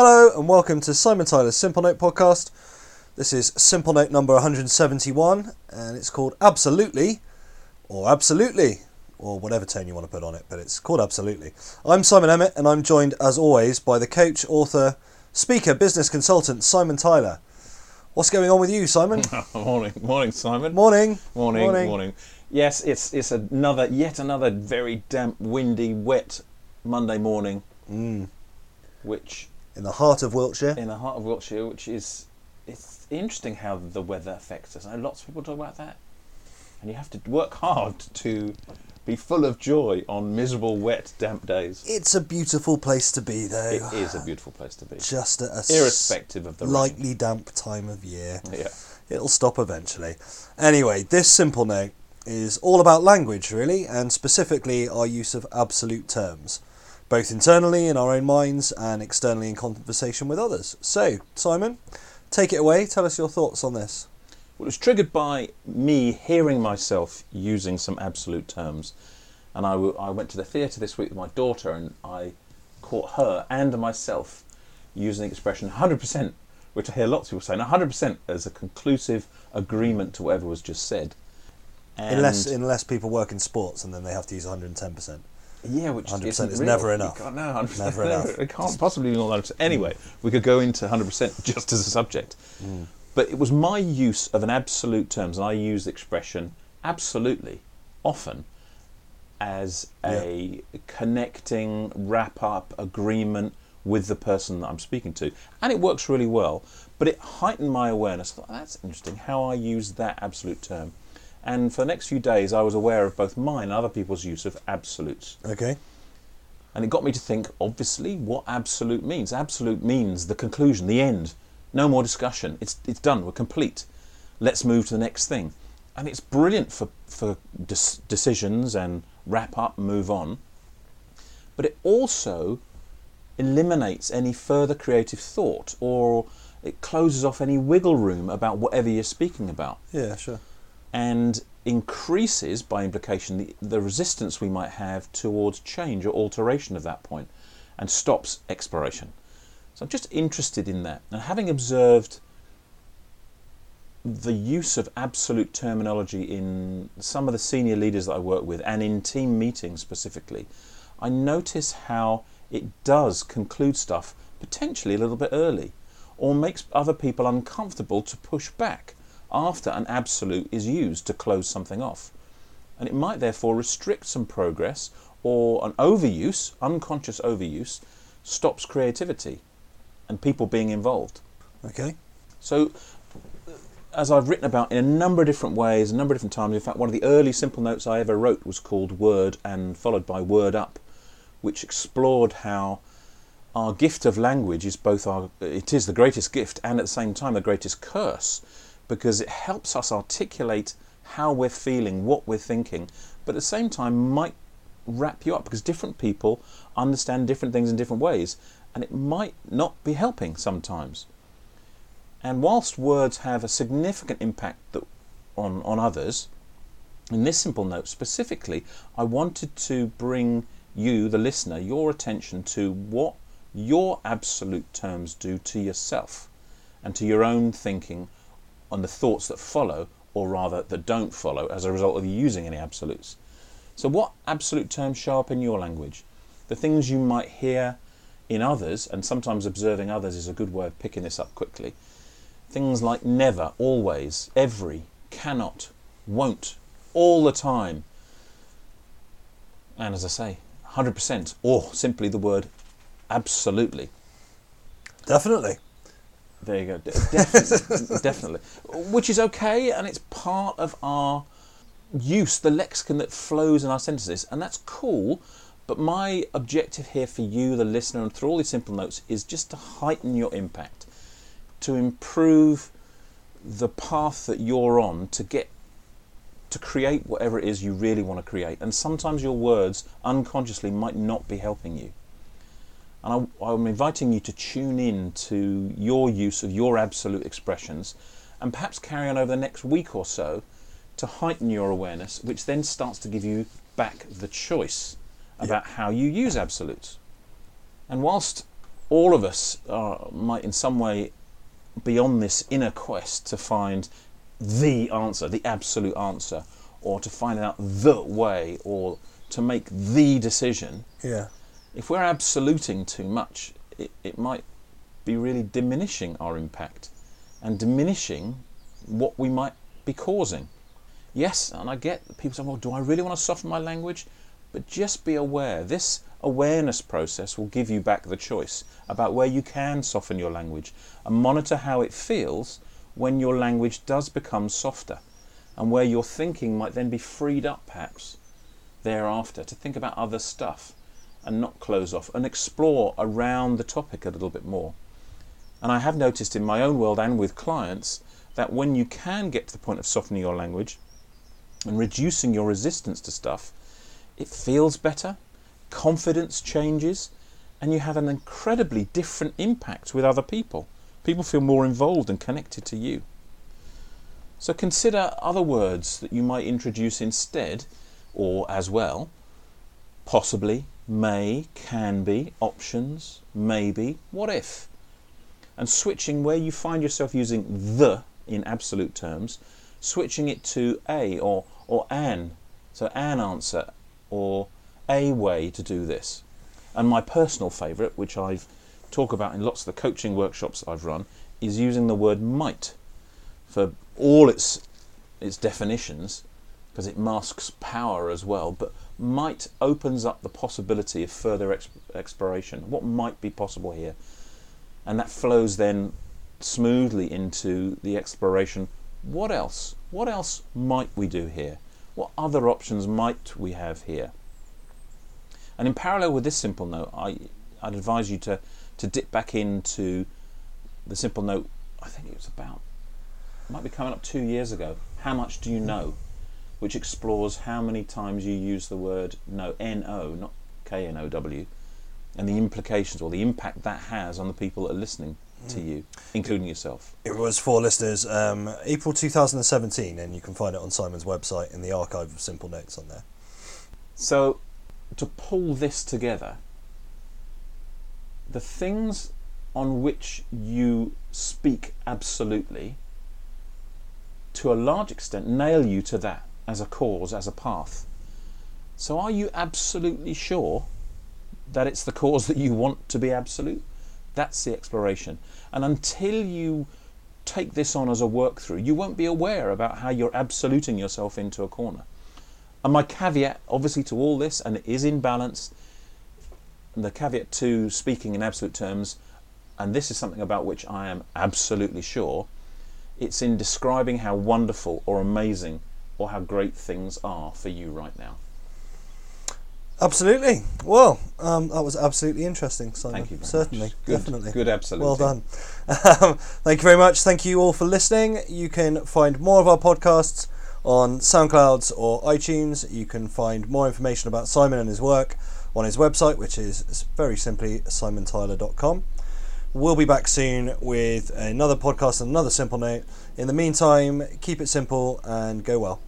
Hello and welcome to Simon Tyler's Simple Note podcast. This is Simple Note number 171 and it's called Absolutely or Absolutely or whatever tone you want to put on it, but it's called Absolutely. I'm Simon Emmett and I'm joined as always by the coach, author, speaker, business consultant Simon Tyler. What's going on with you, Simon? morning, morning, Simon. Morning. morning, Morning. morning. Yes, it's it's another yet another very damp, windy, wet Monday morning, Mm. which In the heart of Wiltshire. in the heart of Wiltshire, which is it's interesting how the weather affects us. I know lots of people talk about that, and you have to work hard to be full of joy on miserable, wet, damp days. It's a beautiful place to be though. It is a beautiful place to be, Just at a irrespective of the rain. damp time of year. Yeah. It'll stop eventually. Anyway, this simple note is all about language, really, and specifically our use of absolute terms, both internally in our own minds and externally in conversation with others. So, Simon, take it away. Tell us your thoughts on this. Well, it was triggered by me hearing myself using some absolute terms. And I, w- I went to the theatre this week with my daughter and I caught her and myself using the expression 100%, which I hear lots of people saying 100% as a conclusive agreement to whatever was just said. And unless unless people work in sports and then they have to use 110%. Yeah, which 100% isn't is real. never You enough. can't- no, 100% Never enough. It can't possibly be more than 100%. Anyway, we could go into 100% just as a subject. Mm. But it was my use of an absolute terms, and I use the expression absolutely often as a connecting wrap up agreement with the person that I'm speaking to. And it works really well, but it heightened my awareness. I thought, that's interesting how I use that absolute term. And for the next few days, I was aware of both mine and other people's use of absolutes. Okay? And it got me to think, obviously, what absolute means. Absolute means the conclusion, the end. No more discussion. It's, it's done. We're complete. Let's move to the next thing. And it's brilliant for, for decisions and wrap up, move on. But it also eliminates any further creative thought or it closes off any wiggle room about whatever you're speaking about Yeah, sure. And increases, by implication, the, the resistance we might have towards change or alteration of that point and stops exploration. So I'm just interested in that. And having observed the use of absolute terminology in some of the senior leaders that I work with and in team meetings specifically, I notice how it does conclude stuff potentially a little bit early or makes other people uncomfortable to push back after an absolute is used to close something off. And it might therefore restrict some progress or an overuse, unconscious overuse, stops creativity and people being involved. Okay? So, as I've written about in a number of different ways, a number of different times, in fact, one of the early simple notes I ever wrote was called Word and followed by Word Up, which explored how our gift of language is both our, it is the greatest gift and at the same time the greatest curse because it helps us articulate how we're feeling, what we're thinking, but at the same time might wrap you up because different people understand different things in different ways and it might not be helping sometimes. And whilst words have a significant impact that, on, on others, in this simple note specifically, I wanted to bring you, the listener, your attention to what your absolute terms do to yourself and to your own thinking on the thoughts that follow, or rather that don't follow, as a result of you using any absolutes. So, what absolute terms show up in your language? The things you might hear in others, and sometimes observing others is a good way of picking this up quickly. Things like never, always, every, cannot, won't, all the time. And as I say, 100%, or simply the word absolutely. Definitely. There you go. De- Definitely, definitely. Which is okay, and it's part of our use, the lexicon that flows in our sentences, and that's cool. But my objective here for you, the listener, and through all these simple notes, is just to heighten your impact, to improve the path that you're on to get to create whatever it is you really want to create. And sometimes your words unconsciously might not be helping you. And I, I'm inviting you to tune in to your use of your absolute expressions and perhaps carry on over the next week or so to heighten your awareness, which then starts to give you back the choice about how you use absolutes. And whilst all of us are, might, in some way, be on this inner quest to find the answer, the absolute answer, or to find out the way, or to make the decision. Yeah. If we're absoluting too much, it, it might be really diminishing our impact and diminishing what we might be causing. Yes, and I get people say, well, do I really want to soften my language? But just be aware. This awareness process will give you back the choice about where you can soften your language and monitor how it feels when your language does become softer and where your thinking might then be freed up perhaps thereafter to think about other stuff and not close off and explore around the topic a little bit more. And I have noticed in my own world and with clients that when you can get to the point of softening your language and reducing your resistance to stuff, it feels better, confidence changes, and you have an incredibly different impact with other people. People feel more involved and connected to you. So consider other words that you might introduce instead or as well. Possibly, may, can be, options, maybe, what if. And switching where you find yourself using the in absolute terms, switching it to a or, or an. So an answer or a way to do this. And my personal favourite, which I've talk about in lots of the coaching workshops I've run, is using the word might for all its its definitions because it masks power as well. But might opens up the possibility of further exp- exploration. What might be possible here, and that flows then smoothly into the exploration. What else? What else might we do here? What other options might we have here? And in parallel with this simple note, I, I'd advise you to, to dip back into the simple note. I think it was about, might be coming up two years ago. How much do you know? Which explores how many times you use the word no, N O, not K N O W, and the implications or the impact that has on the people that are listening to you, including yourself. It was for listeners um, April 2017, and you can find it on Simon's website in the archive of Simple Notes on there. So, to pull this together, the things on which you speak absolutely, to a large extent, nail you to that as a cause, as a path. So, are you absolutely sure that it's the cause that you want to be absolute? That's the exploration. And until you take this on as a work through, you won't be aware about how you're absoluting yourself into a corner. And my caveat, obviously, to all this, and it is in balance, the caveat to speaking in absolute terms, and this is something about which I am absolutely sure, it's in describing how wonderful or amazing or how great things are for you right now. Absolutely. Well, um, that was absolutely interesting, Simon. Thank you. Certainly. Good, definitely. Good, absolutely. Well done. Um, thank you very much. Thank you all for listening. You can find more of our podcasts on SoundClouds or iTunes. You can find more information about Simon and his work on his website, which is very simply simontyler.com. We'll be back soon with another podcast and another simple note. In the meantime, keep it simple and go well.